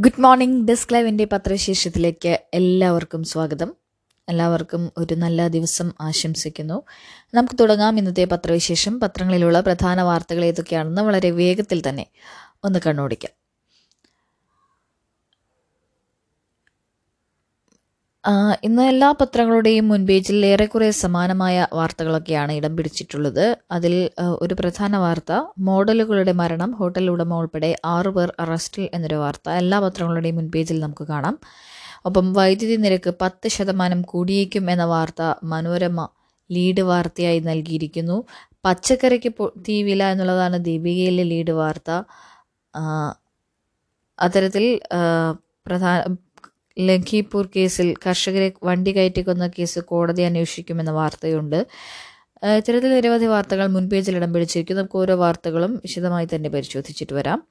Good morning desk ലൈവിന്റെ പത്രവിശേഷത്തിലേക്ക് എല്ലാവർക്കും സ്വാഗതം. എല്ലാവർക്കും ഒരു നല്ല ദിവസം ആശംസിക്കുന്നു. നമുക്ക് തുടങ്ങാം ഇന്നത്തെ പത്രവിശേഷം. പത്രങ്ങളിലുള്ള പ്രധാന വാർത്തകൾ ഏതൊക്കെയാണെന്ന് വളരെ വേഗത്തിൽ തന്നെ ഒന്ന് കണ്ണോടിക്കാം. ഇന്ന് എല്ലാ പത്രങ്ങളുടെയും മുൻപേജിൽ ഏറെക്കുറെ സമാനമായ വാർത്തകളൊക്കെയാണ് ഇടം പിടിച്ചിട്ടുള്ളത്. അതിൽ ഒരു പ്രധാന വാർത്ത മോഡലുകളുടെ മരണം ഹോട്ടൽ ഉടമ ഉൾപ്പെടെ ആറു പേർ അറസ്റ്റിൽ എന്നൊരു വാർത്ത എല്ലാ പത്രങ്ങളുടെയും മുൻപേജിൽ നമുക്ക് കാണാം. ഒപ്പം വൈദ്യുതി നിരക്ക് പത്ത് ശതമാനം കൂടിയേക്കും എന്ന വാർത്ത മനോരമ ലീഡ് വാർത്തയായി നൽകിയിരിക്കുന്നു. പച്ചക്കറിക്ക് തീ വില എന്നുള്ളതാണ് ദീപികയിലെ ലീഡ് വാർത്ത. അത്തരത്തിൽ പ്രധാന ലഖിപൂർ കേസിൽ കർഷകരെ വണ്ടി കയറ്റിക്കൊന്ന കേസ് കോടതി അന്വേഷിക്കുമെന്ന വാർത്തയുണ്ട്. ഇത്തരത്തിൽ നിരവധി വാർത്തകൾ മുൻപേജിൽ ഇടം പിടിച്ചിരിക്കും നമുക്ക് ഓരോ വാർത്തകളും വിശദമായി തന്നെ പരിശോധിച്ചിട്ട് വരാം.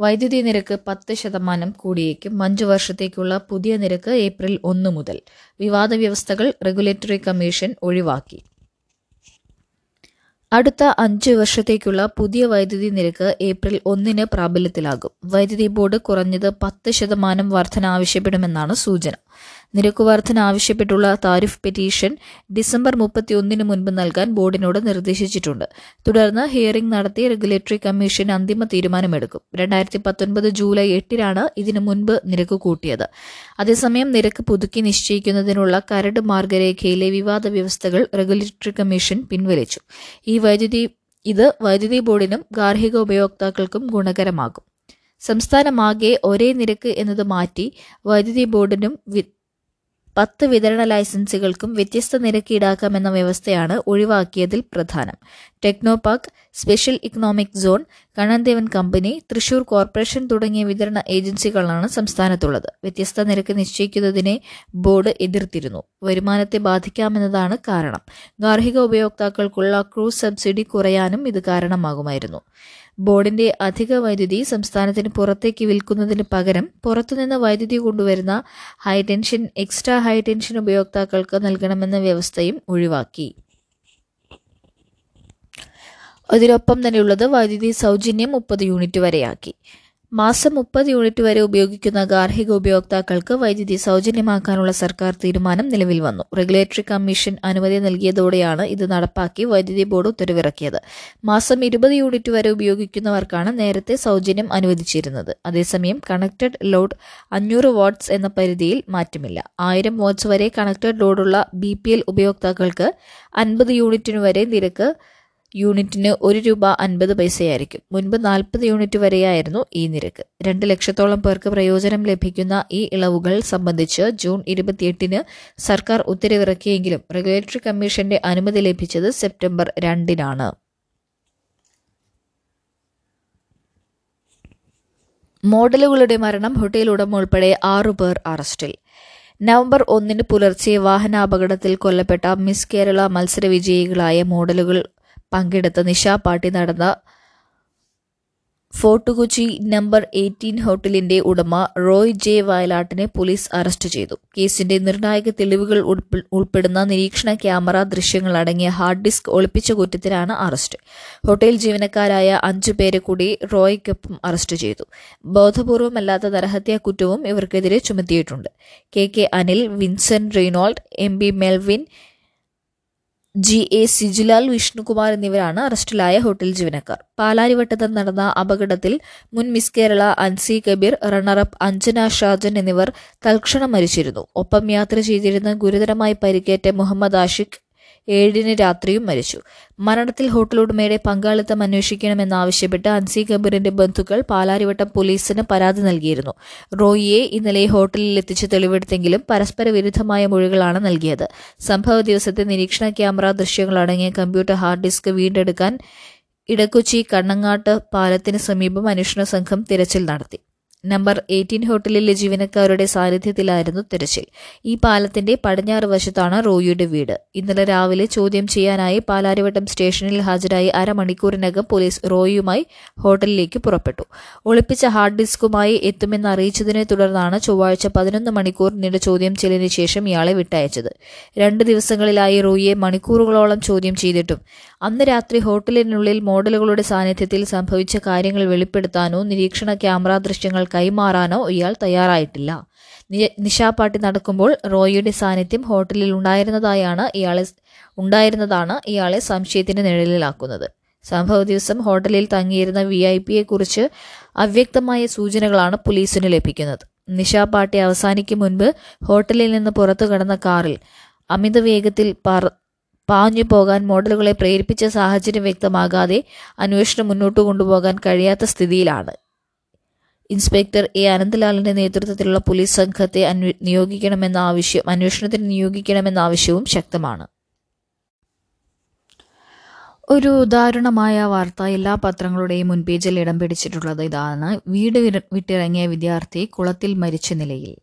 വൈദ്യുതി നിരക്ക് പത്ത് ശതമാനം കൂടിയേക്കും. അഞ്ചു വർഷത്തേക്കുള്ള പുതിയ നിരക്ക് ഏപ്രിൽ ഒന്ന് മുതൽ. വിവാദ വ്യവസ്ഥകൾ റെഗുലേറ്ററി കമ്മീഷൻ ഒഴിവാക്കി. അടുത്ത അഞ്ച് വർഷത്തേക്കുള്ള പുതിയ വൈദ്യുതി നിരക്ക് ഏപ്രിൽ ഒന്നിന് പ്രാബല്യത്തിലാകും. വൈദ്യുതി ബോർഡ് കുറഞ്ഞത് പത്ത് ശതമാനം വർധന ആവശ്യപ്പെടുമെന്നാണ് സൂചന. നിരക്ക് വർധന ആവശ്യപ്പെട്ടുള്ള താരിഫ് പെറ്റീഷൻ ഡിസംബർ മുപ്പത്തിയൊന്നിന് മുൻപ് നൽകാൻ ബോർഡിനോട് നിർദ്ദേശിച്ചിട്ടുണ്ട്. തുടർന്ന് ഹിയറിംഗ് നടത്തി റെഗുലേറ്ററി കമ്മീഷൻ അന്തിമ തീരുമാനമെടുക്കും. രണ്ടായിരത്തി പത്തൊൻപത് ജൂലൈ എട്ടിനാണ് ഇതിനു മുൻപ് നിരക്ക് കൂട്ടിയത്. അതേസമയം നിരക്ക് പുതുക്കി നിശ്ചയിക്കുന്നതിനുള്ള കരട് മാർഗരേഖയിലെ വിവാദ വ്യവസ്ഥകൾ റെഗുലേറ്ററി കമ്മീഷൻ പിൻവലിച്ചു. ഈ വൈദ്യുതി ഇത് വൈദ്യുതി ബോർഡിനും ഗാർഹിക ഉപയോക്താക്കൾക്കും ഗുണകരമാകും. സംസ്ഥാനമാകെ ഒരേ നിരക്ക് എന്നത് മാറ്റി വൈദ്യുതി ബോർഡിനും പത്ത് വിതരണ ലൈസൻസുകൾക്കും വ്യത്യസ്ത നിരക്ക് ഈടാക്കാമെന്ന വ്യവസ്ഥയാണ് ഒഴിവാക്കിയതിൽ പ്രധാനം. Technopark special economic zone Kannan Devan company Thrissur corporation തുടങ്ങിയ വിതരണ ഏജൻസികളാണ് സംസ്ഥാനത്തുള്ളത്. വ്യത്യസ്ത നിരക്ക് നിശ്ചയിക്കുന്നതിനെ ബോർഡ് എതിർത്തിരുന്നു. വരുമാനത്തെ ബാധിക്കാമെന്നതാണ് കാരണം. ഗാർഹിക ഉപയോക്താക്കൾക്കുള്ള ക്രൂസ് സബ്സിഡി കുറയാനും ഇത് കാരണമാകുമായിരുന്നു. ബോർഡിന്റെ അധിക വൈദ്യുതി സംസ്ഥാനത്തിന് പുറത്തേക്ക് വിൽക്കുന്നതിന് പകരം പുറത്തുനിന്ന് വൈദ്യുതി കൊണ്ടുവരുന്ന ഹൈടെൻഷൻ എക്സ്ട്രാ ഹൈടെൻഷൻ ഉപയോക്താക്കൾക്ക് നൽകണമെന്ന വ്യവസ്ഥയും ഒഴിവാക്കി. അതിനൊപ്പം തന്നെയുള്ളത് വൈദ്യുതി സൗജന്യം മുപ്പത് യൂണിറ്റ് വരെയാക്കി. മാസം മുപ്പത് യൂണിറ്റ് വരെ ഉപയോഗിക്കുന്ന ഗാർഹിക ഉപയോക്താക്കൾക്ക് വൈദ്യുതി സൗജന്യമാക്കാനുള്ള സർക്കാർ തീരുമാനം നിലവിൽ വന്നു. റെഗുലേറ്ററി കമ്മീഷൻ അനുമതി നൽകിയതോടെയാണ് ഇത് നടപ്പാക്കി വൈദ്യുതി ബോർഡ് ഉത്തരവിറക്കിയത്. മാസം ഇരുപത് യൂണിറ്റ് വരെ ഉപയോഗിക്കുന്നവർക്കാണ് നേരത്തെ സൗജന്യം അനുവദിച്ചിരുന്നത്. അതേസമയം കണക്റ്റഡ് ലോഡ് അഞ്ഞൂറ് വാട്ട്സ് എന്ന പരിധിയിൽ മാറ്റമില്ല. ആയിരം വാട്ട്സ് വരെ കണക്റ്റഡ് ലോഡുള്ള ബി ഉപയോക്താക്കൾക്ക് അൻപത് യൂണിറ്റിനു വരെ നിരക്ക് യൂണിറ്റിന് ഒരു രൂപ അൻപത് പൈസയായിരിക്കും. മുൻപ് നാൽപ്പത് യൂണിറ്റ് വരെയായിരുന്നു ഈ നിരക്ക്. രണ്ട് ലക്ഷത്തോളം പേർക്ക് പ്രയോജനം ലഭിക്കുന്ന ഈ ഇളവുകൾ സംബന്ധിച്ച് ജൂൺ ഇരുപത്തിയെട്ടിന് സർക്കാർ ഉത്തരവിറക്കിയെങ്കിലും റെഗുലേറ്ററി കമ്മീഷന്റെ അനുമതി ലഭിച്ചത് സെപ്റ്റംബർ രണ്ടിനാണ്. മോഡലുകളുടെ മരണം ഹോട്ടൽ ഉടമ ഉൾപ്പെടെ ആറുപേർ അറസ്റ്റിൽ. നവംബർ ഒന്നിന് പുലർച്ചെ വാഹനാപകടത്തിൽ കൊല്ലപ്പെട്ട മിസ് കേരള മത്സര വിജയികളായ മോഡലുകൾ പങ്കെടുത്ത നിഷാ പാർട്ടി നടന്ന ഫോർട്ട് കൊച്ചി നമ്പർ എയ്റ്റീൻ ഹോട്ടലിന്റെ ഉടമ റോയ് ജെ വയലാട്ടിനെ പോലീസ് അറസ്റ്റ് ചെയ്തു. കേസിന്റെ നിർണായക തെളിവുകൾ ഉൾപ്പെടുന്ന നിരീക്ഷണ ക്യാമറ ദൃശ്യങ്ങൾ അടങ്ങിയ ഹാർഡ് ഡിസ്ക് ഒളിപ്പിച്ച കുറ്റത്തിലാണ് അറസ്റ്റ്. ഹോട്ടൽ ജീവനക്കാരായ അഞ്ചു പേരെ കൂടി റോയ്ക്കൊപ്പം അറസ്റ്റ് ചെയ്തു. ബോധപൂർവമല്ലാത്ത നരഹത്യാ കുറ്റവും ഇവർക്കെതിരെ ചുമത്തിയിട്ടുണ്ട്. K K Anil Vincent Reynold M B Melvin G A Sijulal Vishnukumar എന്നിവരാണ് അറസ്റ്റിലായ ഹോട്ടൽ ജീവനക്കാർ. പാലാരിവട്ടത്ത് നടന്ന അപകടത്തിൽ മുൻ Miss Kerala Ansi Kabeer runner up Anjana Shajan എന്നിവർ തൽക്ഷണം മരിച്ചിരുന്നു. ഒപ്പം യാത്ര ചെയ്തിരുന്ന ഗുരുതരമായി പരിക്കേറ്റ മുഹമ്മദ് ആഷിഖ് ഏഴിന് രാത്രിയും മരിച്ചു. മരണത്തിൽ ഹോട്ടൽ ഉടമയുടെ പങ്കാളിത്തം അന്വേഷിക്കണമെന്നാവശ്യപ്പെട്ട് അൻസി കബീറിന്റെ ബന്ധുക്കൾ പാലാരിവട്ടം പോലീസിന് പരാതി നൽകിയിരുന്നു. റോയിയെ ഇന്നലെ ഹോട്ടലിൽ എത്തിച്ച് തെളിവെടുത്തെങ്കിലും പരസ്പര വിരുദ്ധമായ മൊഴികളാണ് നൽകിയത്. സംഭവ ദിവസത്തെ നിരീക്ഷണ ക്യാമറ ദൃശ്യങ്ങളടങ്ങിയ കമ്പ്യൂട്ടർ ഹാർഡ് ഡിസ്ക് വീണ്ടെടുക്കാൻ ഇടക്കൊച്ചി കണ്ണങ്ങാട്ട് പാലത്തിന് സമീപം അന്വേഷണ സംഘം തിരച്ചിൽ നടത്തി. നമ്പർ എയ്റ്റീൻ ഹോട്ടലിലെ ജീവനക്കാരുടെ സാന്നിധ്യത്തിലായിരുന്നു തെരച്ചിൽ. ഈ പാലത്തിന്റെ പടിഞ്ഞാറ് വശത്താണ് റോയിയുടെ വീട്. ഇന്നലെ രാവിലെ ചോദ്യം ചെയ്യാനായി പാലാരിവട്ടം സ്റ്റേഷനിൽ ഹാജരായി അരമണിക്കൂറിനകം പോലീസ് റോയിയുമായി ഹോട്ടലിലേക്ക് പുറപ്പെട്ടു. ഒളിപ്പിച്ച ഹാർഡ് ഡിസ്കുമായി എത്തുമെന്ന് അറിയിച്ചതിനെ തുടർന്നാണ് ചൊവ്വാഴ്ച പതിനൊന്ന് മണിക്കൂർ നീണ്ട ചോദ്യം ചെയ്യലിന് ശേഷം ഇയാളെ വിട്ടയച്ചത്. രണ്ട് ദിവസങ്ങളിലായി റോയിയെ മണിക്കൂറുകളോളം ചോദ്യം ചെയ്തിട്ടും അന്ന് രാത്രി ഹോട്ടലിനുള്ളിൽ മോഡലുകളുടെ സാന്നിധ്യത്തിൽ സംഭവിച്ച കാര്യങ്ങൾ വെളിപ്പെടുത്താനോ നിരീക്ഷണ ക്യാമറ ദൃശ്യങ്ങൾ കൈമാറാനോ ഇയാൾ തയ്യാറായിട്ടില്ല. നിശാപാട്ടി നടക്കുമ്പോൾ റോയിയുടെ സാന്നിധ്യം ഹോട്ടലിൽ ഉണ്ടായിരുന്നതായാണ് ഇയാളെ ഉണ്ടായിരുന്നതാണ് ഇയാളെ സംശയത്തിന്റെ നിഴലിലാക്കുന്നത്. സംഭവ ദിവസം ഹോട്ടലിൽ തങ്ങിയിരുന്ന വി ഐ പിയെ കുറിച്ച് അവ്യക്തമായ സൂചനകളാണ് പോലീസിന് ലഭിക്കുന്നത്. നിശാ പാട്ടി അവസാനിക്കും മുൻപ് ഹോട്ടലിൽ നിന്ന് പുറത്തു കടന്ന കാറിൽ അമിത വേഗത്തിൽ പറ പാഞ്ഞു പോകാൻ മോഡലുകളെ പ്രേരിപ്പിച്ച സാഹചര്യം വ്യക്തമാകാതെ അന്വേഷണം മുന്നോട്ട് കൊണ്ടുപോകാൻ കഴിയാത്ത സ്ഥിതിയിലാണ്. Inspector A. അനന്തലാലിന്റെ നേതൃത്വത്തിലുള്ള പോലീസ് സംഘത്തെ നിയോഗിക്കണമെന്ന ആവശ്യം അന്വേഷണത്തിന് നിയോഗിക്കണമെന്ന ആവശ്യവും ശക്തമാണ്. ഒരു ഉദാഹരണമായ വാർത്ത എല്ലാ പത്രങ്ങളുടെയും മുൻപേജിൽ ഇടം പിടിച്ചിട്ടുള്ളത് ഇതാണ്. വീട് വിട്ടിറങ്ങിയ വിദ്യാർത്ഥി കുളത്തിൽ മരിച്ച നിലയിൽ.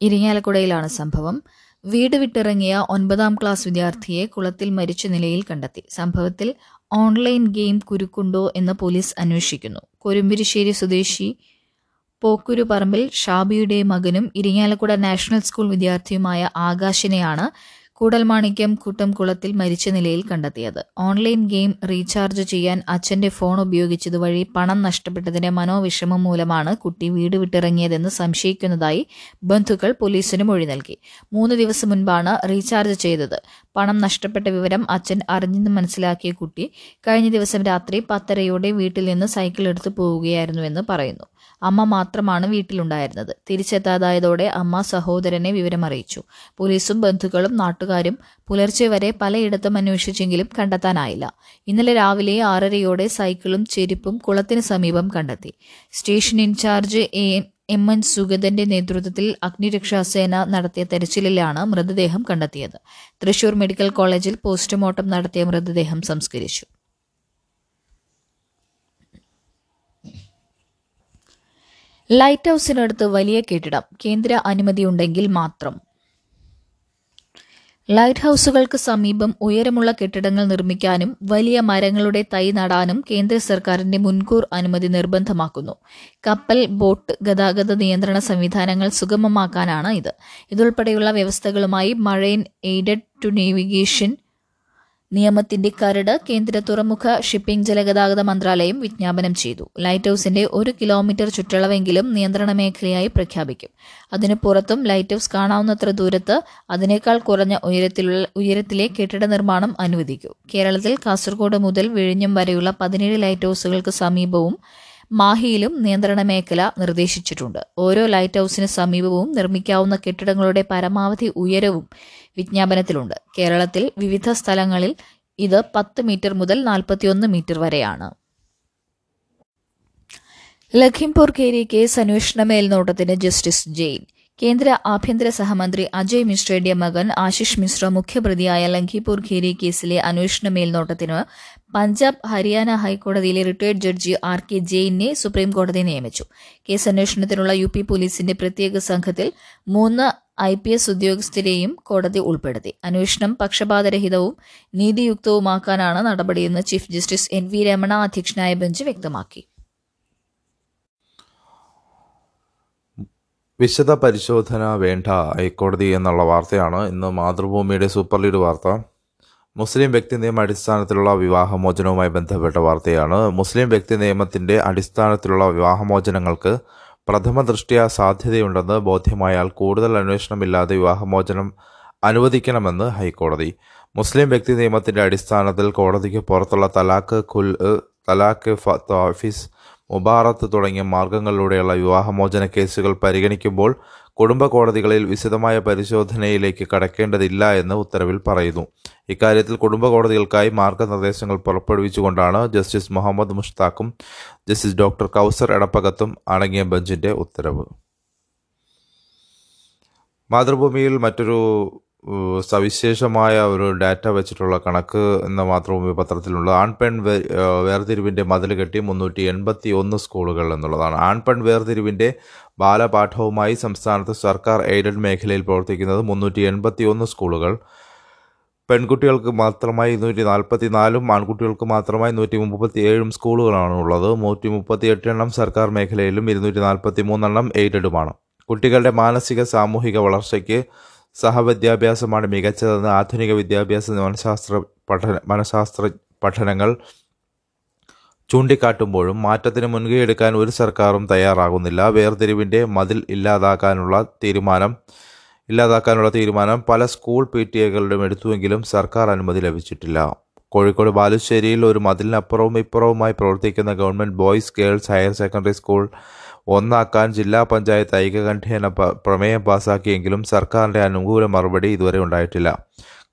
ഇരിങ്ങാലക്കുടയിലാണ് സംഭവം. വീട് വിട്ടിറങ്ങിയ ഒൻപതാം ക്ലാസ് വിദ്യാർത്ഥിയെ കുളത്തിൽ മരിച്ച നിലയിൽ കണ്ടെത്തി. സംഭവത്തിൽ ഓൺലൈൻ ഗെയിം കുരുക്കുണ്ടോ എന്ന് പോലീസ് അന്വേഷിക്കുന്നു. കൊരുമ്പിരിശ്ശേരി സ്വദേശി പോക്കുരു പറമ്പിൽ ഷാബിയുടെ മകനും ഇരിങ്ങാലക്കുട നാഷണൽ സ്കൂൾ വിദ്യാർത്ഥിയുമായ ആകാശിനെയാണ് കൂടൽമാണിക്യം കൂട്ടം കുളത്തിൽ മരിച്ച നിലയിൽ കണ്ടെത്തിയത്. ഓൺലൈൻ ഗെയിം റീചാർജ് ചെയ്യാൻ അച്ഛന്റെ ഫോൺ ഉപയോഗിച്ചതുവഴി പണം നഷ്ടപ്പെട്ടതിന്റെ മനോവിഷമം മൂലമാണ് കുട്ടി വീട് വിട്ടിറങ്ങിയതെന്ന് സംശയിക്കുന്നതായി ബന്ധുക്കൾ പോലീസിന് മൊഴി നൽകി. മൂന്ന് ദിവസം മുൻപാണ് റീചാർജ് ചെയ്തത്. പണം നഷ്ടപ്പെട്ട വിവരം അച്ഛൻ അറിഞ്ഞെന്ന് മനസ്സിലാക്കിയ കുട്ടി കഴിഞ്ഞ ദിവസം രാത്രി പത്തരയോടെ വീട്ടിൽ നിന്ന് സൈക്കിൾ എടുത്തു പോവുകയായിരുന്നുവെന്ന് പറയുന്നു. അമ്മ മാത്രമാണ് വീട്ടിലുണ്ടായിരുന്നത്. തിരിച്ചെത്താതായതോടെ അമ്മ സഹോദരനെ വിവരമറിയിച്ചു. പോലീസും ബന്ധുക്കളും നാട്ടുകാരും പുലർച്ചെ വരെ പലയിടത്തും അന്വേഷിച്ചെങ്കിലും കണ്ടെത്താനായില്ല. ഇന്നലെ രാവിലെ ആറരയോടെ സൈക്കിളും ചെരുപ്പും കുളത്തിന് സമീപം കണ്ടെത്തി. Station incharge A M N സുഗതന്റെ നേതൃത്വത്തിൽ അഗ്നിരക്ഷാസേന നടത്തിയ തെരച്ചിലിലാണ് മൃതദേഹം കണ്ടെത്തിയത്. തൃശൂർ മെഡിക്കൽ കോളേജിൽ പോസ്റ്റ്മോർട്ടം നടത്തിയ മൃതദേഹം സംസ്കരിച്ചു. ലൈറ്റ് ഹൗസിനടുത്ത് വലിയ കെട്ടിടം. കേന്ദ്ര അനുമതിയുണ്ടെങ്കിൽ മാത്രം. ലൈറ്റ് ഹൗസുകൾക്ക് സമീപം ഉയരമുള്ള കെട്ടിടങ്ങൾ നിർമ്മിക്കാനും വലിയ മരങ്ങളുടെ തൈ നടാനും കേന്ദ്ര സർക്കാരിന്റെ മുൻകൂർ അനുമതി നിർബന്ധമാക്കുന്നു. കപ്പൽ ബോട്ട് ഗതാഗത നിയന്ത്രണ സംവിധാനങ്ങൾ സുഗമമാക്കാനാണ് ഇത്. ഇതുൾപ്പെടെയുള്ള വ്യവസ്ഥകളുമായി മറൈൻ എയ്ഡഡ് ടു നേവിഗേഷൻ നിയമത്തിന്റെ കരട് കേന്ദ്ര തുറമുഖ ഷിപ്പിംഗ് ജലഗതാഗത മന്ത്രാലയം വിജ്ഞാപനം ചെയ്തു. ലൈറ്റ് ഹൌസിന്റെ ഒരു കിലോമീറ്റർ ചുറ്റളവെങ്കിലും നിയന്ത്രണ മേഖലയായി പ്രഖ്യാപിക്കും. അതിനു പുറത്തും ലൈറ്റ് ഹൌസ് കാണാവുന്നത്ര ദൂരത്ത് അതിനേക്കാൾ കുറഞ്ഞ ഉയരത്തിലുള്ള ഉയരത്തിലെ കെട്ടിട നിർമ്മാണം അനുവദിക്കും. കേരളത്തിൽ കാസർഗോഡ് മുതൽ വിഴിഞ്ഞം വരെയുള്ള പതിനേഴ് ലൈറ്റ് ഹൌസുകൾക്ക് സമീപവും മാഹിയിലും നിയന്ത്രണ മേഖല നിർദ്ദേശിച്ചിട്ടുണ്ട്. ഓരോ ലൈറ്റ് ഹൌസിന് സമീപവും നിർമ്മിക്കാവുന്ന കെട്ടിടങ്ങളുടെ പരമാവധി ഉയരവും വിജ്ഞാപനത്തിലുണ്ട്. കേരളത്തിൽ വിവിധ സ്ഥലങ്ങളിൽ ഇത് പത്ത് മീറ്റർ മുതൽ നാൽപ്പത്തിയൊന്ന് മീറ്റർ വരെയാണ്. ലഖിംപൂർ കേരി കേസ് അന്വേഷണ മേൽനോട്ടത്തിന് ജസ്റ്റിസ് ജെയിൻ. കേന്ദ്ര ആഭ്യന്തര സഹമന്ത്രി അജയ് മിശ്രയുടെ മകൻ ആശിഷ് മിശ്ര മുഖ്യപ്രതിയായ ലഖിംപൂർ ഖേരി കേസിലെ അന്വേഷണ മേൽനോട്ടത്തിന് പഞ്ചാബ് ഹരിയാന ഹൈക്കോടതിയിലെ റിട്ടയർഡ് ജഡ്ജി ആർ കെ ജെയിനെ സുപ്രീം കോടതി നിയമിച്ചു. കേസ് അന്വേഷണത്തിനുള്ള യു പി പോലീസിന്റെ പ്രത്യേക സംഘത്തിൽ മൂന്ന് ഐ പി എസ് ഉദ്യോഗസ്ഥരെയും കോടതി ഉൾപ്പെടുത്തി. അന്വേഷണം പക്ഷപാതരഹിതവും നീതിയുക്തവുമാക്കാനാണ് നടപടിയെന്ന് chief justice N V Ramana അധ്യക്ഷനായ ബെഞ്ച് വ്യക്തമാക്കി. വിശദ പരിശോധന വേണ്ട ഹൈക്കോടതി എന്നുള്ള വാർത്തയാണ് ഇന്ന് മാതൃഭൂമിയുടെ സൂപ്പർ ലീഡ് വാർത്ത. മുസ്ലിം വ്യക്തി നിയമ അടിസ്ഥാനത്തിലുള്ള വിവാഹമോചനവുമായി ബന്ധപ്പെട്ട വാർത്തയാണ്. മുസ്ലിം വ്യക്തി നിയമത്തിന്റെ അടിസ്ഥാനത്തിലുള്ള വിവാഹമോചനങ്ങൾക്ക് പ്രഥമ ദൃഷ്ടിയാ സാധ്യതയുണ്ടെന്ന് ബോധ്യമായാൽ കൂടുതൽ അന്വേഷണമില്ലാതെ വിവാഹമോചനം അനുവദിക്കണമെന്ന് ഹൈക്കോടതി. മുസ്ലിം വ്യക്തി നിയമത്തിന്റെ അടിസ്ഥാനത്തിൽ കോടതിക്ക് പുറത്തുള്ള തലാഖ് ഖുൽ തലാഖ് ഫീസ് മുബാറത്ത് തുടങ്ങിയ മാർഗങ്ങളിലൂടെയുള്ള വിവാഹമോചന കേസുകൾ പരിഗണിക്കുമ്പോൾ കുടുംബ കോടതികളിൽ വിശദമായ പരിശോധനയിലേക്ക് കടക്കേണ്ടതില്ല എന്ന് ഉത്തരവിൽ പറയുന്നു. ഇക്കാര്യത്തിൽ കുടുംബ കോടതികൾക്കായി മാർഗനിർദ്ദേശങ്ങൾ പുറപ്പെടുവിച്ചുകൊണ്ടാണ് ജസ്റ്റിസ് മുഹമ്മദ് മുഷ്താഖും ജസ്റ്റിസ് ഡോക്ടർ കൗസർ എടപ്പകത്തും അടങ്ങിയ ബെഞ്ചിന്റെ ഉത്തരവ്. മാതൃഭൂമിയിൽ മറ്റൊരു സവിശേഷമായ ഒരു ഡാറ്റ വെച്ചിട്ടുള്ള കണക്ക് എന്ന മാതൃഭൂമി പത്രത്തിലുള്ള ആൺപെൺ വേർതിരിവിന്റെ മതിൽ കെട്ടി മുന്നൂറ്റി എൺപത്തി ഒന്ന് സ്കൂളുകൾ എന്നുള്ളതാണ്. ആൺപെൺ വേർതിരിവിന്റെ ബാലപാഠവുമായി സംസ്ഥാനത്ത് സർക്കാർ എയ്ഡഡ് മേഖലയിൽ പ്രവർത്തിക്കുന്നത് മുന്നൂറ്റി എൺപത്തി ഒന്ന് സ്കൂളുകൾ പെൺകുട്ടികൾക്ക് മാത്രമായി നൂറ്റി നാൽപ്പത്തി നാലും ആൺകുട്ടികൾക്ക് മാത്രമായി നൂറ്റി മുപ്പത്തി ഏഴും സ്കൂളുകളാണ് ഉള്ളത് നൂറ്റി മുപ്പത്തി എട്ട് എണ്ണം സർക്കാർ മേഖലയിലും ഇരുന്നൂറ്റി നാൽപ്പത്തി മൂന്നെണ്ണം എയ്ഡഡുമാണ്. കുട്ടികളുടെ മാനസിക സാമൂഹിക വളർച്ചയ്ക്ക് സഹവിദ്യാഭ്യാസമാണ് മികച്ചതെന്ന് ആധുനിക വിദ്യാഭ്യാസ മനഃശാസ്ത്ര പഠന മനഃശാസ്ത്ര പഠനങ്ങൾ ചൂണ്ടിക്കാട്ടുമ്പോഴും മാറ്റത്തിന് മുൻകൈയെടുക്കാൻ ഒരു സർക്കാരും തയ്യാറാകുന്നില്ല. വേർതിരിവിന്റെ മതിൽ ഇല്ലാതാക്കാനുള്ള തീരുമാനം ഇല്ലാതാക്കാനുള്ള തീരുമാനം പല സ്കൂൾ പി ടി എകളുടെയും എടുത്തുവെങ്കിലും സർക്കാർ അനുമതി ലഭിച്ചിട്ടില്ല. കോഴിക്കോട് ബാലുശ്ശേരിയിൽ ഒരു മതിലിനപ്പുറവും ഇപ്പുറവുമായി പ്രവർത്തിക്കുന്ന government boys girls higher secondary school ഒന്നാക്കാൻ ജില്ലാ പഞ്ചായത്ത് ഐക്യകണ്ഠേന പ്രമേയം പാസാക്കിയെങ്കിലും സർക്കാരിന്റെ അനുകൂല മറുപടി ഇതുവരെ ഉണ്ടായിട്ടില്ല.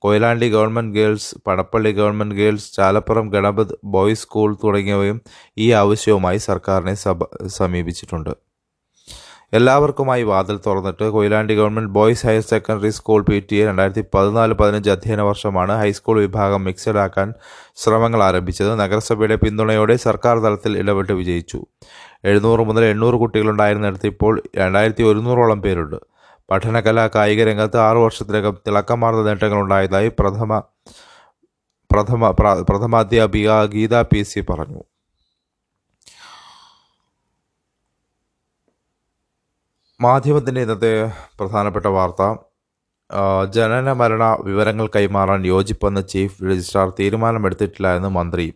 Koyilandy government girls Padappally government girls Chalappuram Ganapath boys school തുടങ്ങിയവയും ഈ ആവശ്യവുമായി സർക്കാരിനെ സമീപിച്ചിട്ടുണ്ട്. എല്ലാവർക്കുമായി വാതിൽ തുറന്നിട്ട് Koyilandy government boys higher secondary school P T A രണ്ടായിരത്തി പതിനാല് പതിനഞ്ച് അധ്യയന വർഷമാണ് ഹൈസ്കൂൾ വിഭാഗം മിക്സഡ് ആക്കാൻ ശ്രമങ്ങൾ ആരംഭിച്ചത്. നഗരസഭയുടെ പിന്തുണയോടെ സർക്കാർ തലത്തിൽ ഇടപെട്ട് വിജയിച്ചു. എഴുന്നൂറ് മുതൽ എണ്ണൂറ് കുട്ടികളുണ്ടായിരുന്നിടത്ത് ഇപ്പോൾ രണ്ടായിരത്തി ഒരുന്നൂറോളം പേരുണ്ട്. പഠനകല കായിക രംഗത്ത് ആറു വർഷത്തിനകം തിളക്കമാർന്ന നേട്ടങ്ങളുണ്ടായതായി പ്രഥമ പ്രഥമ പ്ര- പ്രഥമാധ്യാപിക ഗീത പി സി പറഞ്ഞു. മാധ്യമത്തിന്റെ ഇന്നത്തെ പ്രധാനപ്പെട്ട വാർത്ത ജനന മരണ വിവരങ്ങൾ കൈമാറാൻ യോജിപ്പെന്ന് ചീഫ് രജിസ്ട്രാർ തീരുമാനമെടുത്തിട്ടില്ല എന്ന് മന്ത്രി.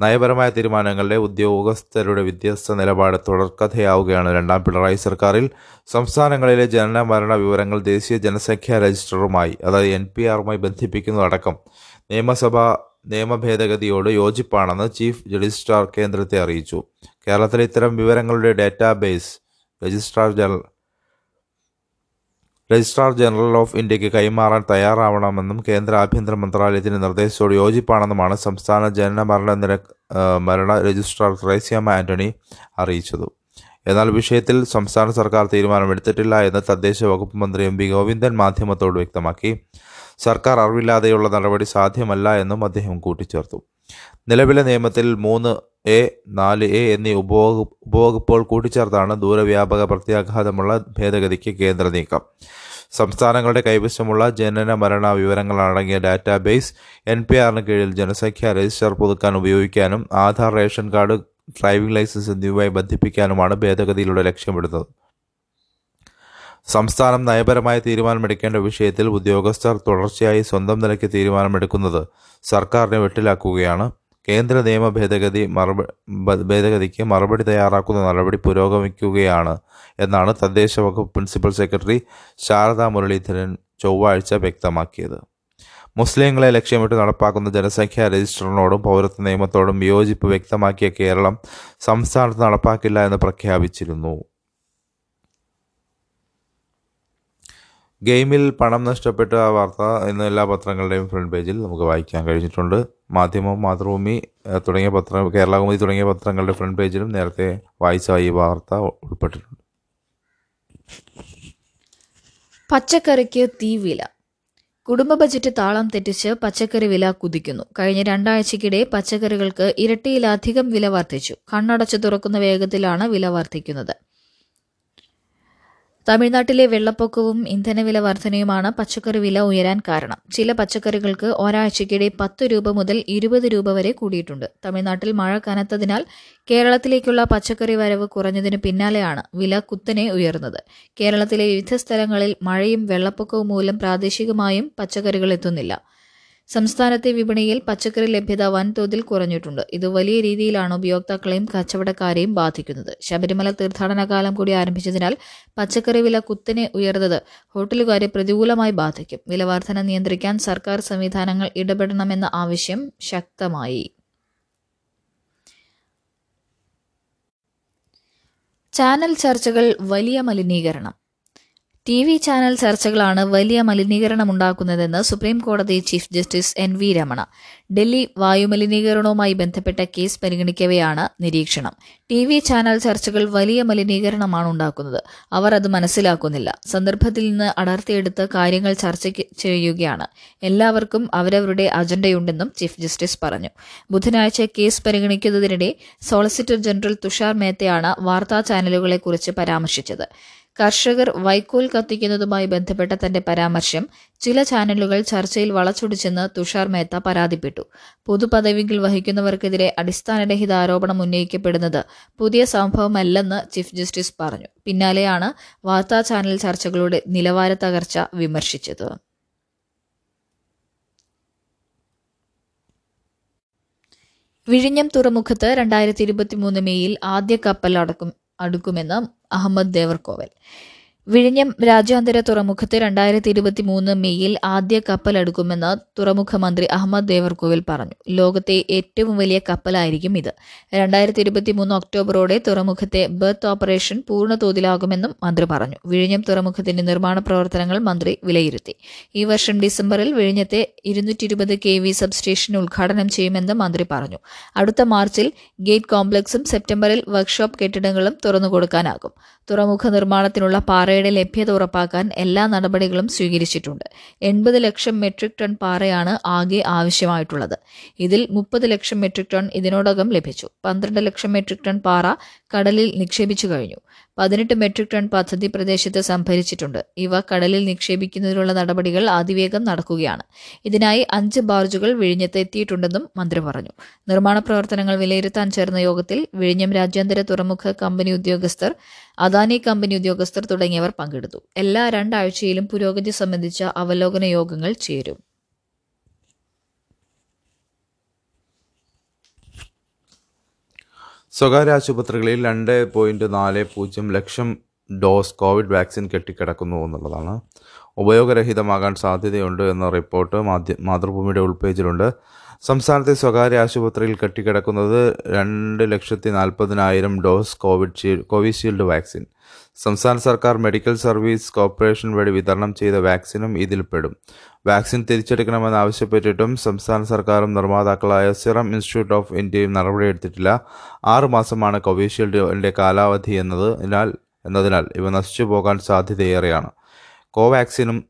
നയപരമായ തീരുമാനങ്ങളുടെ ഉദ്യോഗസ്ഥരുടെ വ്യത്യസ്ത നിലപാട് തുടർക്കഥയാവുകയാണ് രണ്ടാം പിണറായി സർക്കാരിൽ. സംസ്ഥാനങ്ങളിലെ ജനന മരണ വിവരങ്ങൾ ദേശീയ ജനസംഖ്യാ രജിസ്റ്ററുമായി അതായത് എൻ പി ആറുമായി ബന്ധിപ്പിക്കുന്നതടക്കം നിയമസഭാ നിയമ ഭേദഗതിയോട് യോജിപ്പാണെന്ന് ചീഫ് രജിസ്ട്രാർ കേന്ദ്രത്തെ അറിയിച്ചു. കേരളത്തിലെ ഇത്തരം വിവരങ്ങളുടെ database registrar general registrar general of ഇന്ത്യയ്ക്ക് കൈമാറാൻ തയ്യാറാവണമെന്നും കേന്ദ്ര ആഭ്യന്തര മന്ത്രാലയത്തിന്റെ നിർദ്ദേശത്തോട് യോജിപ്പാണെന്നുമാണ് സംസ്ഥാന ജനന മരണ നിരക്ക് മരണ രജിസ്ട്രാർ ത്രേസ്യാമ ആന്റണി അറിയിച്ചത്. എന്നാൽ വിഷയത്തിൽ സംസ്ഥാന സർക്കാർ തീരുമാനമെടുത്തിട്ടില്ല എന്ന് തദ്ദേശ വകുപ്പ് മന്ത്രി എം പി ഗോവിന്ദൻ മാധ്യമത്തോട് വ്യക്തമാക്കി. സർക്കാർ അറിവില്ലാതെയുള്ള നടപടി സാധ്യമല്ല എന്നും അദ്ദേഹം കൂട്ടിച്ചേർത്തു. നിലവിലെ നിയമത്തിൽ മൂന്ന് എ നാല് എ എന്നീ ഉപവകു ഉപവകുപ്പുകൾ കൂട്ടിച്ചേർത്താണ് ദൂരവ്യാപക പ്രത്യാഘാതമുള്ള ഭേദഗതിക്ക് കേന്ദ്ര നീക്കം. സംസ്ഥാനങ്ങളുടെ കൈവശമുള്ള ജനന മരണ വിവരങ്ങളടങ്ങിയ ഡാറ്റാബേസ് എൻ പി ആറിന് കീഴിൽ ജനസംഖ്യ രജിസ്റ്റർ പുതുക്കാൻ ഉപയോഗിക്കാനും Aadhaar ration card driving licence എന്നിവയുമായി ബന്ധിപ്പിക്കാനുമാണ് ഭേദഗതിയിലൂടെ ലക്ഷ്യമിടുന്നത്. സംസ്ഥാനം നയപരമായ തീരുമാനമെടുക്കേണ്ട വിഷയത്തിൽ ഉദ്യോഗസ്ഥർ തുടർച്ചയായി സ്വന്തം നിലയ്ക്ക് തീരുമാനമെടുക്കുന്നത് സർക്കാരിനെ വെട്ടിലാക്കുകയാണ്. കേന്ദ്ര നിയമ ഭേദഗതി ഭേദഗതിക്ക് മറുപടി തയ്യാറാക്കുന്ന നടപടി പുരോഗമിക്കുകയാണ് എന്നാണ് തദ്ദേശ വകുപ്പ് പ്രിൻസിപ്പൽ സെക്രട്ടറി ശാരദാ മുരളീധരൻ ചൊവ്വാഴ്ച വ്യക്തമാക്കിയത്. മുസ്ലിങ്ങളെ ലക്ഷ്യമിട്ട് നടപ്പാക്കുന്ന ജനസംഖ്യാ രജിസ്റ്ററിനോടും പൗരത്വ നിയമത്തോടും വിയോജിപ്പ് വ്യക്തമാക്കിയ കേരളം സംസ്ഥാനത്ത് നടപ്പാക്കില്ല എന്ന് പ്രഖ്യാപിച്ചിരുന്നു. ഗെയിമിൽ പണം നഷ്ടപ്പെട്ട ആ വാർത്ത ഇന്ന് എല്ലാ പത്രങ്ങളുടെയും ഫ്രണ്ട് പേജിൽ നമുക്ക് വായിക്കാൻ കഴിഞ്ഞിട്ടുണ്ട്. മാധ്യമം മാതൃഭൂമി തുടങ്ങിയ പത്രം കേരളകുമതി തുടങ്ങിയ പത്രങ്ങളുടെ ഫ്രണ്ട് പേജിലും നേരത്തെ വായിച്ച ഈ വാർത്ത ഉൾപ്പെട്ടിട്ടുണ്ട്. പച്ചക്കറിക്ക് തീവില കുടുംബ ബജറ്റ് താളം തെറ്റിച്ച് പച്ചക്കറി വില കുതിക്കുന്നു. കഴിഞ്ഞ രണ്ടാഴ്ചക്കിടെ പച്ചക്കറികൾക്ക് ഇരട്ടിയിലധികം വില വർദ്ധിച്ചു. കണ്ണടച്ചു തുറക്കുന്ന വേഗത്തിലാണ് വില വർദ്ധിക്കുന്നത്. തമിഴ്നാട്ടിലെ വെള്ളപ്പൊക്കവും ഇന്ധനവില വർധനയുമാണ് പച്ചക്കറി വില ഉയരാൻ കാരണം. ചില പച്ചക്കറികൾക്ക് ഒരാഴ്ചയ്ക്കിടെ പത്ത് രൂപ മുതൽ ഇരുപത് രൂപ വരെ കൂടിയിട്ടുണ്ട്. തമിഴ്നാട്ടിൽ മഴ കനത്തതിനാൽ കേരളത്തിലേക്കുള്ള പച്ചക്കറി വരവ് കുറഞ്ഞതിന് പിന്നാലെയാണ് വില കുത്തനെ ഉയർന്നത്. കേരളത്തിലെ വിവിധ സ്ഥലങ്ങളിൽ മഴയും വെള്ളപ്പൊക്കവും മൂലം പ്രാദേശികമായും പച്ചക്കറികൾ എത്തുന്നില്ല. സംസ്ഥാനത്തെ വിപണിയിൽ പച്ചക്കറി ലഭ്യത വൻതോതിൽ കുറഞ്ഞിട്ടുണ്ട്. ഇത് വലിയ രീതിയിലാണ് ഉപയോക്താക്കളെയും കച്ചവടക്കാരെയും ബാധിക്കുന്നത്. ശബരിമല തീർത്ഥാടന കാലം കൂടി ആരംഭിച്ചതിനാൽ പച്ചക്കറി വില കുത്തനെ ഉയർന്നത് ഹോട്ടലുകാരെ പ്രതികൂലമായി ബാധിക്കും. വില വർധന നിയന്ത്രിക്കാൻ സർക്കാർ സംവിധാനങ്ങൾ ഇടപെടണമെന്ന ആവശ്യം ശക്തമായി. ചാനൽ ചർച്ചകൾ വലിയ മലിനീകരണം. ടി വി ചാനൽ ചർച്ചകളാണ് വലിയ മലിനീകരണം ഉണ്ടാക്കുന്നതെന്ന് സുപ്രീം കോടതി chief justice N V Ramana. Delhi വായുമലിനീകരണവുമായി ബന്ധപ്പെട്ട കേസ് പരിഗണിക്കവെയാണ് നിരീക്ഷണം. ടി വി ചാനൽ ചർച്ചകൾ വലിയ മലിനീകരണമാണ് ഉണ്ടാക്കുന്നത്. അവർ അത് മനസ്സിലാക്കുന്നില്ല. സന്ദർഭത്തിൽ നിന്ന് അടർത്തിയെടുത്ത് കാര്യങ്ങൾ ചർച്ച ചെയ്യുകയാണ്. എല്ലാവർക്കും അവരവരുടെ അജണ്ടയുണ്ടെന്നും ചീഫ് ജസ്റ്റിസ് പറഞ്ഞു. ബുധനാഴ്ച കേസ് പരിഗണിക്കുന്നതിനിടെ സോളിസിറ്റർ ജനറൽ തുഷാർ മേത്തയാണ് വാർത്താ ചാനലുകളെക്കുറിച്ച് പരാമർശിച്ചത്. കർഷകർ വൈക്കോൽ കത്തിക്കുന്നതുമായി ബന്ധപ്പെട്ട തന്റെ പരാമർശം ചില ചാനലുകൾ ചർച്ചയിൽ വളച്ചൊടിച്ചെന്ന് തുഷാർ മേത്ത പരാതിപ്പെട്ടു. പൊതുപദവികൾ വഹിക്കുന്നവർക്കെതിരെ അടിസ്ഥാനരഹിത ആരോപണം ഉന്നയിക്കപ്പെടുന്നത് പുതിയ സംഭവമല്ലെന്ന് ചീഫ് ജസ്റ്റിസ് പറഞ്ഞു. പിന്നാലെയാണ് വാർത്താ ചാനൽ ചർച്ചകളുടെ നിലവാര തകർച്ച വിമർശിച്ചത്. വിഴിഞ്ഞം തുറമുഖത്ത് രണ്ടായിരത്തി ഇരുപത്തി മൂന്ന് മെയ്യിൽ ആദ്യ കപ്പൽ അടക്കും അടുക്കുമെന്ന് അഹമ്മദ് ദേവർകോവൽ. വിഴിഞ്ഞം രാജ്യാന്തര തുറമുഖത്ത് രണ്ടായിരത്തി ഇരുപത്തി മൂന്ന് മെയ്യിൽ ആദ്യ കപ്പലെടുക്കുമെന്ന് തുറമുഖ മന്ത്രി അഹമ്മദ് ദേവർകോവിൽ പറഞ്ഞു. ലോകത്തെ ഏറ്റവും വലിയ കപ്പലായിരിക്കും ഇത്. രണ്ടായിരത്തി ഇരുപത്തി മൂന്ന് ഒക്ടോബറോടെ തുറമുഖത്തെ ബർത്ത് ഓപ്പറേഷൻ പൂർണ തോതിലാകുമെന്നും മന്ത്രി പറഞ്ഞു. വിഴിഞ്ഞം തുറമുഖത്തിന്റെ നിർമ്മാണ പ്രവർത്തനങ്ങൾ മന്ത്രി വിലയിരുത്തി. ഈ വർഷം ഡിസംബറിൽ വിഴിഞ്ഞത്തെ ഇരുന്നൂറ്റി ഇരുപത് കെ വി സബ്സ്റ്റേഷൻ ഉദ്ഘാടനം ചെയ്യുമെന്ന് മന്ത്രി പറഞ്ഞു. അടുത്ത മാർച്ചിൽ ഗേറ്റ് കോംപ്ലക്സും സെപ്റ്റംബറിൽ വർക്ക്ഷോപ്പ് കെട്ടിടങ്ങളും തുറന്നുകൊടുക്കാനാകും. തുറമുഖ നിർമ്മാണത്തിനുള്ള പാറയുടെ ലഭ്യത ഉറപ്പാക്കാൻ എല്ലാ നടപടികളും സ്വീകരിച്ചിട്ടുണ്ട്. എൺപത് ലക്ഷം മെട്രിക് ടൺ പാറയാണ് ആകെ ആവശ്യമായിട്ടുള്ളത്. ഇതിൽ മുപ്പത് ലക്ഷം മെട്രിക് ടൺ ഇതിനോടകം ലഭിച്ചു. പന്ത്രണ്ട് ലക്ഷം മെട്രിക് ടൺ പാറ കടലിൽ നിക്ഷേപിച്ചു കഴിഞ്ഞു. പതിനെട്ട് മെട്രിക് ടൺ പദ്ധതി പ്രദേശത്ത് സംഭരിച്ചിട്ടുണ്ട്. ഇവ കടലിൽ നിക്ഷേപിക്കുന്നതിനുള്ള നടപടികൾ അതിവേഗം നടക്കുകയാണ്. ഇതിനായി അഞ്ച് ബാർജുകൾ വിഴിഞ്ഞത്തെത്തിയിട്ടുണ്ടെന്നും മന്ത്രി പറഞ്ഞു. നിർമ്മാണ പ്രവർത്തനങ്ങൾ വിലയിരുത്താൻ ചേർന്ന യോഗത്തിൽ വിഴിഞ്ഞം രാജ്യാന്തര തുറമുഖ കമ്പനി ഉദ്യോഗസ്ഥർ അദാനി കമ്പനി ഉദ്യോഗസ്ഥർ തുടങ്ങിയവർ പങ്കെടുത്തു. എല്ലാ രണ്ടാഴ്ചയിലും പുരോഗതി സംബന്ധിച്ച അവലോകന യോഗങ്ങൾ ചേരും. സ്വകാര്യ ആശുപത്രികളിൽ രണ്ട് പോയിന്റ് നാല് പൂജ്യം ലക്ഷം ഡോസ് കോവിഡ് വാക്സിൻ കെട്ടിക്കിടക്കുന്നു എന്നുള്ളതാണ്. ഉപയോഗരഹിതമാകാൻ സാധ്യതയുണ്ട് എന്ന റിപ്പോർട്ട് മാധ്യ മാതൃഭൂമിയുടെ ഉൾപേജിലുണ്ട് സംസ്ഥാനത്തെ സ്വകാര്യ ആശുപത്രിയിൽ കെട്ടിക്കിടക്കുന്നത് രണ്ട് ലക്ഷത്തി നാൽപ്പതിനായിരം dose covid shield Covishield vaccine. സംസ്ഥാന സർക്കാർ മെഡിക്കൽ സർവീസ് കോർപ്പറേഷൻ വഴി വിതരണം ചെയ്ത വാക്സിനും ഇതിൽ പെടും. വാക്സിൻ തിരിച്ചെടുക്കണമെന്നാവശ്യപ്പെട്ടിട്ടും സംസ്ഥാന സർക്കാരും നിർമ്മാതാക്കളായ സിറം ഇൻസ്റ്റിറ്റ്യൂട്ട് ഓഫ് ഇന്ത്യയും നടപടിയെടുത്തിട്ടില്ല. ആറ് മാസമാണ് കോവിഷീൽഡിന്റെ കാലാവധി എന്നതിനാൽ എന്നതിനാൽ ഇവ നശിച്ചു പോകാൻ സാധ്യതയേറെയാണ്. കോവാക്സിനും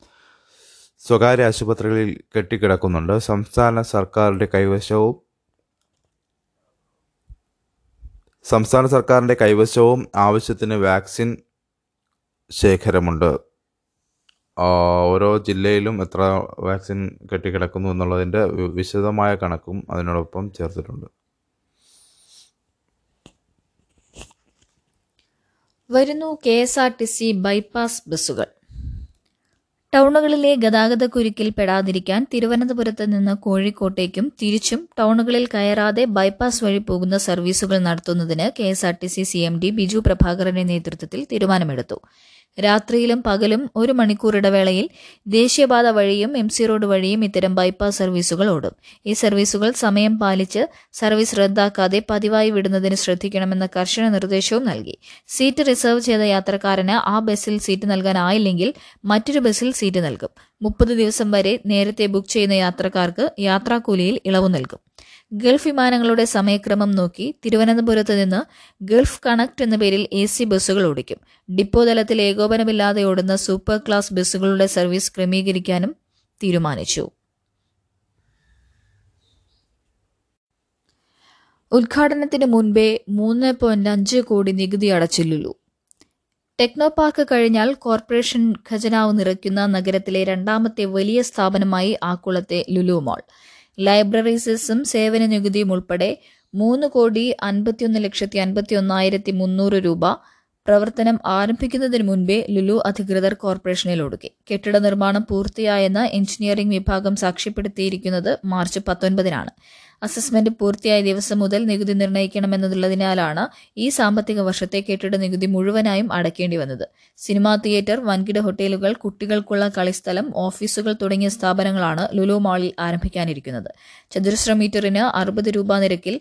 സ്വകാര്യ ആശുപത്രികളിൽ കെട്ടിക്കിടക്കുന്നുണ്ട്. സംസ്ഥാന സർക്കാരിന്റെ കൈവശവും സംസ്ഥാന സർക്കാരിന്റെ കൈവശവും ആവശ്യത്തിന് വാക്സിൻ ശേഖരമുണ്ട്. ഓരോ ജില്ലയിലും എത്ര വാക്സിൻ കെട്ടിക്കിടക്കുന്നു എന്നുള്ളതിന്റെ വിശദമായ കണക്കും അതിനോടൊപ്പം ചേർത്തിട്ടുണ്ട്. വരുന്നു K S R T C bypass ബസ്സുകൾ. ടൗണുകളിലെ ഗതാഗതക്കുരുക്കിൽ പെടാതിരിക്കാൻ തിരുവനന്തപുരത്ത് നിന്ന് കോഴിക്കോട്ടേക്കും തിരിച്ചും ടൗണുകളിൽ കയറാതെ ബൈപ്പാസ് വഴി പോകുന്ന സർവീസുകൾ നടത്തുന്നതിന് K S R T C C M D Biju പ്രഭാകരന്റെ നേതൃത്വത്തിൽ തീരുമാനമെടുത്തു. രാത്രിയിലും പകലും ഒരു മണിക്കൂർ ഇടവേളയിൽ ദേശീയപാത വഴിയും എം സി റോഡ് വഴിയും ഇത്തരം ബൈപ്പാസ് സർവീസുകൾ ഓടും. ഈ സർവീസുകൾ സമയം പാലിച്ച് സർവീസ് റദ്ദാക്കാതെ പതിവായി വിടുന്നതിന് ശ്രദ്ധിക്കണമെന്ന കർശന നിർദ്ദേശവും നൽകി. സീറ്റ് റിസർവ് ചെയ്ത യാത്രക്കാരന് ആ ബസ്സിൽ സീറ്റ് നൽകാനായില്ലെങ്കിൽ മറ്റൊരു ബസ്സിൽ സീറ്റ് നൽകും. മുപ്പത് ദിവസം വരെ നേരത്തെ ബുക്ക് ചെയ്യുന്ന യാത്രക്കാർക്ക് യാത്രാക്കൂലിയിൽ ഇളവ് നൽകും. ഗൾഫ് വിമാനങ്ങളുടെ സമയക്രമം നോക്കി തിരുവനന്തപുരത്ത് നിന്ന് ഗൾഫ് കണക്ട് എന്ന പേരിൽ എ സി ബസ്സുകൾ ഓടിക്കും. ഡിപ്പോ തലത്തിൽ ഏകോപനമില്ലാതെ ഓടുന്ന സൂപ്പർ ക്ലാസ് ബസ്സുകളുടെ സർവീസ് ക്രമീകരിക്കാനും തീരുമാനിച്ചു. ഉദ്ഘാടനത്തിന് മുൻപേ മൂന്ന് പോയിന്റ് അഞ്ച് കോടി നികുതി അടച്ചില്ലുള്ളൂ. ടെക്നോ പാർക്ക് കഴിഞ്ഞാൽ കോർപ്പറേഷൻ ഖജനാവ് നിറയ്ക്കുന്ന നഗരത്തിലെ രണ്ടാമത്തെ വലിയ സ്ഥാപനമായി ആക്കുളത്തെ ലുലു മാൾ. ലൈബ്രറി സെസ്സും സേവന നികുതിയും ഉൾപ്പെടെ മൂന്ന് കോടി അൻപത്തിയൊന്ന് ലക്ഷത്തി അൻപത്തി ഒന്നായിരത്തി മുന്നൂറ് രൂപ പ്രവർത്തനം ആരംഭിക്കുന്നതിന് മുൻപേ ലുലു അധികൃതർ കോർപ്പറേഷനിൽ ഒടുക്കി കെട്ടിട നിർമ്മാണം പൂർത്തിയായെന്ന് എഞ്ചിനീയറിംഗ് വിഭാഗം സാക്ഷ്യപ്പെടുത്തിയിരിക്കുന്നത് മാർച്ച് പത്തൊൻപതിനാണ്. അസസ്മെന്റ് പൂർത്തിയായ ദിവസം മുതൽ നികുതി നിർണയിക്കണമെന്നുള്ളതിനാലാണ് ഈ സാമ്പത്തിക വർഷത്തെ കെട്ടിട നികുതി മുഴുവനായും അടയ്ക്കേണ്ടി വന്നത്. സിനിമാ തിയേറ്റർ വൻകിട ഹോട്ടലുകൾ കുട്ടികൾക്കുള്ള കളിസ്ഥലം ഓഫീസുകൾ തുടങ്ങിയ സ്ഥാപനങ്ങളാണ് ലുലു മാളിൽ ആരംഭിക്കാനിരിക്കുന്നത്. ചതുരശ്ര മീറ്ററിന് അറുപത് രൂപ നിരക്കിൽ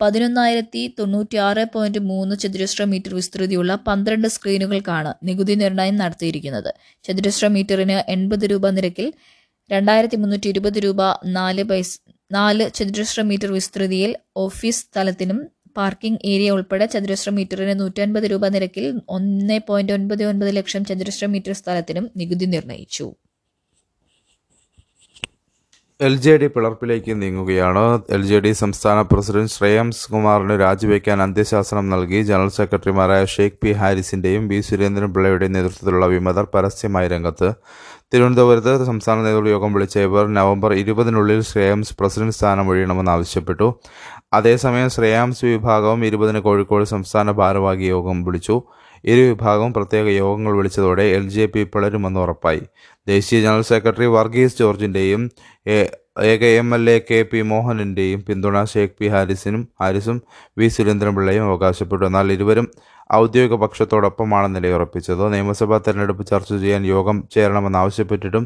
പതിനൊന്നായിരത്തി തൊണ്ണൂറ്റിയാറ് പോയിന്റ് മൂന്ന് ചതുരശ്ര മീറ്റർ വിസ്തൃതിയുള്ള പന്ത്രണ്ട് സ്ക്രീനുകൾക്കാണ് നികുതി നിർണയം നടത്തിയിരിക്കുന്നത്. ചതുരശ്ര മീറ്ററിന് എൺപത് രൂപ നിരക്കിൽ രണ്ടായിരത്തി മുന്നൂറ്റി ഇരുപത് രൂപ നാല് പൈസ നാല് ചതുരശ്ര മീറ്റർ വിസ്തൃതിയിൽ ഓഫീസ് സ്ഥലത്തിനും പാർക്കിംഗ് ഏരിയ ഉൾപ്പെടെ ചതുരശ്ര മീറ്ററിന് നൂറ്റൻപത് രൂപ നിരക്കിൽ ഒന്ന് പോയിന്റ് ഒൻപത് ഒൻപത് ലക്ഷം ചതുരശ്ര മീറ്റർ സ്ഥലത്തിനും നികുതി നിർണയിച്ചു. എൽ ജെ ഡി പിളർപ്പിലേക്ക് നീങ്ങുകയാണ്. എൽ ജെ ഡി സംസ്ഥാന പ്രസിഡന്റ് ശ്രേയംസ് കുമാറിന് രാജിവെക്കാൻ അന്ത്യശാസനം നൽകി. ജനറൽ സെക്രട്ടറിമാരായ ഷെയ്ഖ് പി ഹാരിസിന്റെയും ബി സുരേന്ദ്രൻ പിള്ളയുടെയും നേതൃത്വത്തിലുള്ള വിമതർ പരസ്യമായി രംഗത്ത് തിരുവനന്തപുരത്ത് സംസ്ഥാന നേതൃത്വ യോഗം വിളിച്ച ഇവർ നവംബർ ഇരുപതിനുള്ളിൽ ശ്രേയാംസ് പ്രസിഡന്റ് സ്ഥാനം ഒഴിയണമെന്ന് ആവശ്യപ്പെട്ടു. അതേസമയം ശ്രേയാംസ് വിഭാഗവും ഇരുപതിന് കോഴിക്കോട് സംസ്ഥാന ഭാരവാഹി യോഗം വിളിച്ചു. ഇരു വിഭാഗവും പ്രത്യേക യോഗങ്ങൾ വിളിച്ചതോടെ എൽ ജെ പി പിളരുമെന്ന് ഉറപ്പായി. ദേശീയ general secretary Varghese ജോർജിന്റെയും A K M L A K P മോഹനന്റെയും പിന്തുണ ഷേഖ് പി ഹാരിസിനും ഹാരിസും വി സുരേന്ദ്രൻപിള്ളയും അവകാശപ്പെട്ടു. എന്നാൽ ഇരുവരും ഔദ്യോഗിക പക്ഷത്തോടൊപ്പമാണ് നിലയുറപ്പിച്ചത്. നിയമസഭാ തെരഞ്ഞെടുപ്പ് ചർച്ച ചെയ്യാൻ യോഗം ചേരണമെന്നാവശ്യപ്പെട്ടിട്ടും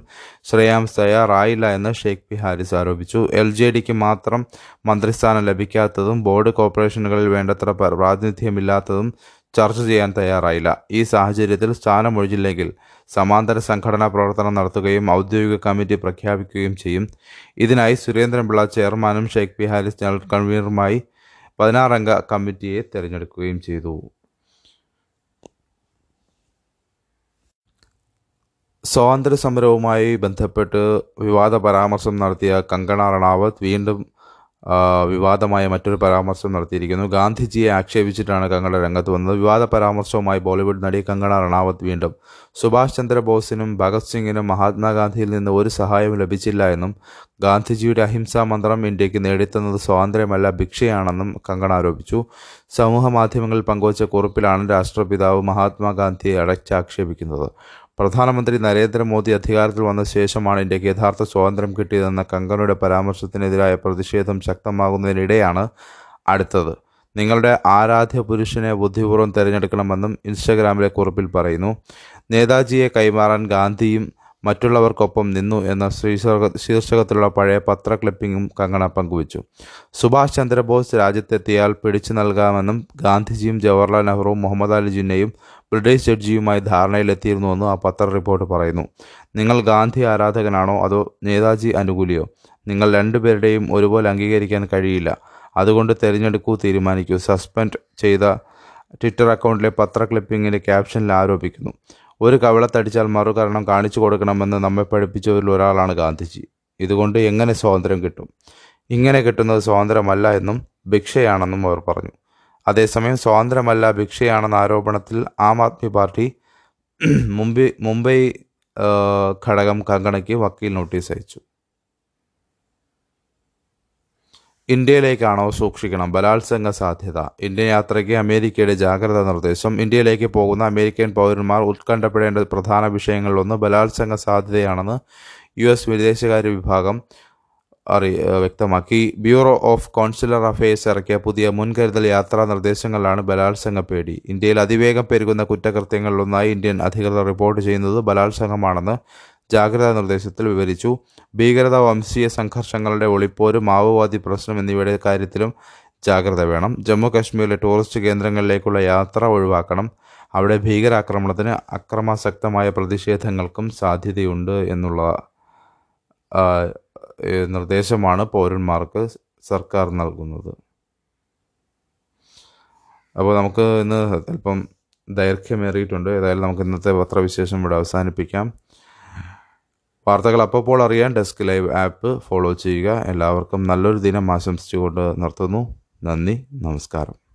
ശ്രേയാംസ് തയ്യാറായില്ല എന്ന് ഷെയ്ഖ് പി ഹാരിസ് ആരോപിച്ചു. എൽ ജെ ഡിക്ക് മാത്രം മന്ത്രിസ്ഥാനം ലഭിക്കാത്തതും ബോർഡ് കോർപ്പറേഷനുകളിൽ വേണ്ടത്ര പ്രാതിനിധ്യമില്ലാത്തതും ചർച്ച ചെയ്യാൻ തയ്യാറായില്ല. ഈ സാഹചര്യത്തിൽ സ്ഥാനമൊഴിഞ്ഞില്ലെങ്കിൽ സമാന്തര സംഘടനാ പ്രവർത്തനം നടത്തുകയും ഔദ്യോഗിക കമ്മിറ്റി പ്രഖ്യാപിക്കുകയും ചെയ്യും. ഇതിനായി സുരേന്ദ്രൻപിള്ള ചെയർമാനും ഷെയ്ഖ് പി ഹാരിസ് ജനറൽ കൺവീനറുമായി പതിനാറംഗ കമ്മിറ്റിയെ തിരഞ്ഞെടുക്കുകയും ചെയ്തു. സ്വാതന്ത്ര്യ സമരവുമായി ബന്ധപ്പെട്ട് വിവാദ പരാമർശം നടത്തിയ കങ്കണ റണാവത്ത് വീണ്ടും വിവാദമായ മറ്റൊരു പരാമർശം നടത്തിയിരിക്കുന്നു. ഗാന്ധിജിയെ ആക്ഷേപിച്ചിട്ടാണ് കങ്കണ രംഗത്ത് വന്നത്. വിവാദ പരാമർശവുമായി ബോളിവുഡ് നടി കങ്കണ റണാവത്ത് വീണ്ടും. സുഭാഷ് ചന്ദ്രബോസിനും ഭഗത് സിംഗിനും മഹാത്മാഗാന്ധിയിൽ നിന്ന് ഒരു സഹായവും ലഭിച്ചില്ല എന്നും ഗാന്ധിജിയുടെ അഹിംസാ മന്ത്രം ഇന്ത്യയ്ക്ക് നേടിത്തന്നത് സ്വാതന്ത്ര്യമല്ല ഭിക്ഷയാണെന്നും കങ്കണ ആരോപിച്ചു. സമൂഹ മാധ്യമങ്ങളിൽ പങ്കുവച്ച കുറിപ്പിലാണ് രാഷ്ട്രപിതാവ് മഹാത്മാഗാന്ധിയെ അടച്ചാക്ഷേപിക്കുന്നത്. പ്രധാനമന്ത്രി നരേന്ദ്രമോദി അധികാരത്തിൽ വന്ന ശേഷമാണ് ഇന്ത്യയ്ക്ക് യഥാർത്ഥ സ്വാതന്ത്ര്യം കിട്ടിയതെന്ന കങ്കണയുടെ പരാമർശത്തിനെതിരായ പ്രതിഷേധം ശക്തമാകുന്നതിനിടെയാണ് അടുത്തത്. നിങ്ങളുടെ ആരാധ്യ പുരുഷനെ ബുദ്ധിപൂർവം തിരഞ്ഞെടുക്കണമെന്നും ഇൻസ്റ്റഗ്രാമിലെ കുറിപ്പിൽ പറയുന്നു. നേതാജിയെ കൈമാറാൻ ഗാന്ധിയും മറ്റുള്ളവർക്കൊപ്പം നിന്നു എന്ന ശീർഷക ശീർഷകത്തിലുള്ള പഴയ പത്ര ക്ലിപ്പിംഗും കങ്കണ പങ്കുവച്ചു. സുഭാഷ് ചന്ദ്രബോസ് രാജ്യത്തെത്തിയാൽ പിടിച്ചു നൽകാമെന്നും ഗാന്ധിജിയും ജവഹർലാൽ നെഹ്റുവും മുഹമ്മദ് അലി ജിന്നയും ബ്രിട്ടീഷ് ജഡ്ജിയുമായി ധാരണയിലെത്തിയിരുന്നുവെന്നും ആ പത്ര റിപ്പോർട്ട് പറയുന്നു. നിങ്ങൾ ഗാന്ധി ആരാധകനാണോ അതോ നേതാജി അനുകൂലിയോ? നിങ്ങൾ രണ്ടുപേരുടെയും ഒരുപോലെ അംഗീകരിക്കാൻ കഴിയില്ല. അതുകൊണ്ട് തിരഞ്ഞെടുക്കൂ തീരുമാനിക്കൂ സസ്പെൻഡ് ചെയ്ത ട്വിറ്റർ അക്കൗണ്ടിലെ പത്ര ക്ലിപ്പിങ്ങിന്റെ ക്യാപ്ഷനിൽ ആരോപിക്കുന്നു. ഒരു കവിളത്തടിച്ചാൽ മറുകരണം കാണിച്ചു കൊടുക്കണമെന്ന് നമ്മെ പഠിപ്പിച്ചവരിൽ ഒരാളാണ് ഗാന്ധിജി. ഇതുകൊണ്ട് എങ്ങനെ സ്വാതന്ത്ര്യം കിട്ടും? ഇങ്ങനെ കിട്ടുന്നത് സ്വാതന്ത്ര്യമല്ല എന്നും ഭിക്ഷയാണെന്നും അവർ പറഞ്ഞു. അതേസമയം സ്വാതന്ത്ര്യമല്ല ഭിക്ഷയാണെന്ന ആരോപണത്തിൽ ആം ആദ്മി പാർട്ടി മുംബൈ മുംബൈ ഘടകം കങ്കണയ്ക്ക് വക്കീൽ നോട്ടീസ് അയച്ചു. ഇന്ത്യയിലേക്കാണോ സൂക്ഷിക്കണം? ബലാത്സംഗ സാധ്യത. ഇന്ത്യൻ യാത്രയ്ക്ക് അമേരിക്കയുടെ ജാഗ്രതാ നിർദ്ദേശം. ഇന്ത്യയിലേക്ക് പോകുന്ന അമേരിക്കൻ പൗരന്മാർ ഉത്കണ്ഠപ്പെടേണ്ട പ്രധാന വിഷയങ്ങളിലൊന്ന് ബലാത്സംഗ സാധ്യതയാണെന്ന് യു എസ് വിദേശകാര്യ വിഭാഗം അറി വ്യക്തമാക്കി. ബ്യൂറോ ഓഫ് കോൺസുലർ അഫയേഴ്സ് ഇറക്കിയ പുതിയ മുൻകരുതൽ യാത്രാ നിർദ്ദേശങ്ങളിലാണ് ബലാത്സംഗ പേടി. ഇന്ത്യയിൽ അതിവേഗം പെരുകുന്ന കുറ്റകൃത്യങ്ങളിലൊന്നായി ഇന്ത്യൻ അധികൃതർ റിപ്പോർട്ട് ചെയ്യുന്നത് ബലാത്സംഗമാണെന്ന് ജാഗ്രതാ നിർദ്ദേശത്തിൽ വിവരിച്ചു. ഭീകരത വംശീയ സംഘർഷങ്ങളുടെ ഒളിപ്പോര് മാവോവാദി പ്രശ്നം എന്നിവയുടെ കാര്യത്തിലും ജാഗ്രത വേണം. ജമ്മു കാശ്മീരിലെ ടൂറിസ്റ്റ് കേന്ദ്രങ്ങളിലേക്കുള്ള യാത്ര ഒഴിവാക്കണം. അവിടെ ഭീകരാക്രമണത്തിന് അക്രമാസക്തമായ പ്രതിഷേധങ്ങൾക്കും സാധ്യതയുണ്ട് എന്നുള്ള നിർദ്ദേശമാണ് പൗരന്മാർക്ക് സർക്കാർ നൽകുന്നത്. അപ്പോൾ നമുക്ക് ഇന്ന് അല്പം ദൈർഘ്യമേറിയിട്ടുണ്ട്. ഏതായാലും നമുക്ക് ഇന്നത്തെ പത്രവിശേഷം ഇവിടെ അവസാനിപ്പിക്കാം. വാർത്തകൾ അപ്പോൾ അറിയാൻ ഡെസ്ക് ലൈവ് ആപ്പ് ഫോളോ ചെയ്യുക. എല്ലാവർക്കും നല്ലൊരു ദിനം ആശംസിച്ചുകൊണ്ട് നിർത്തുന്നു. നന്ദി നമസ്കാരം.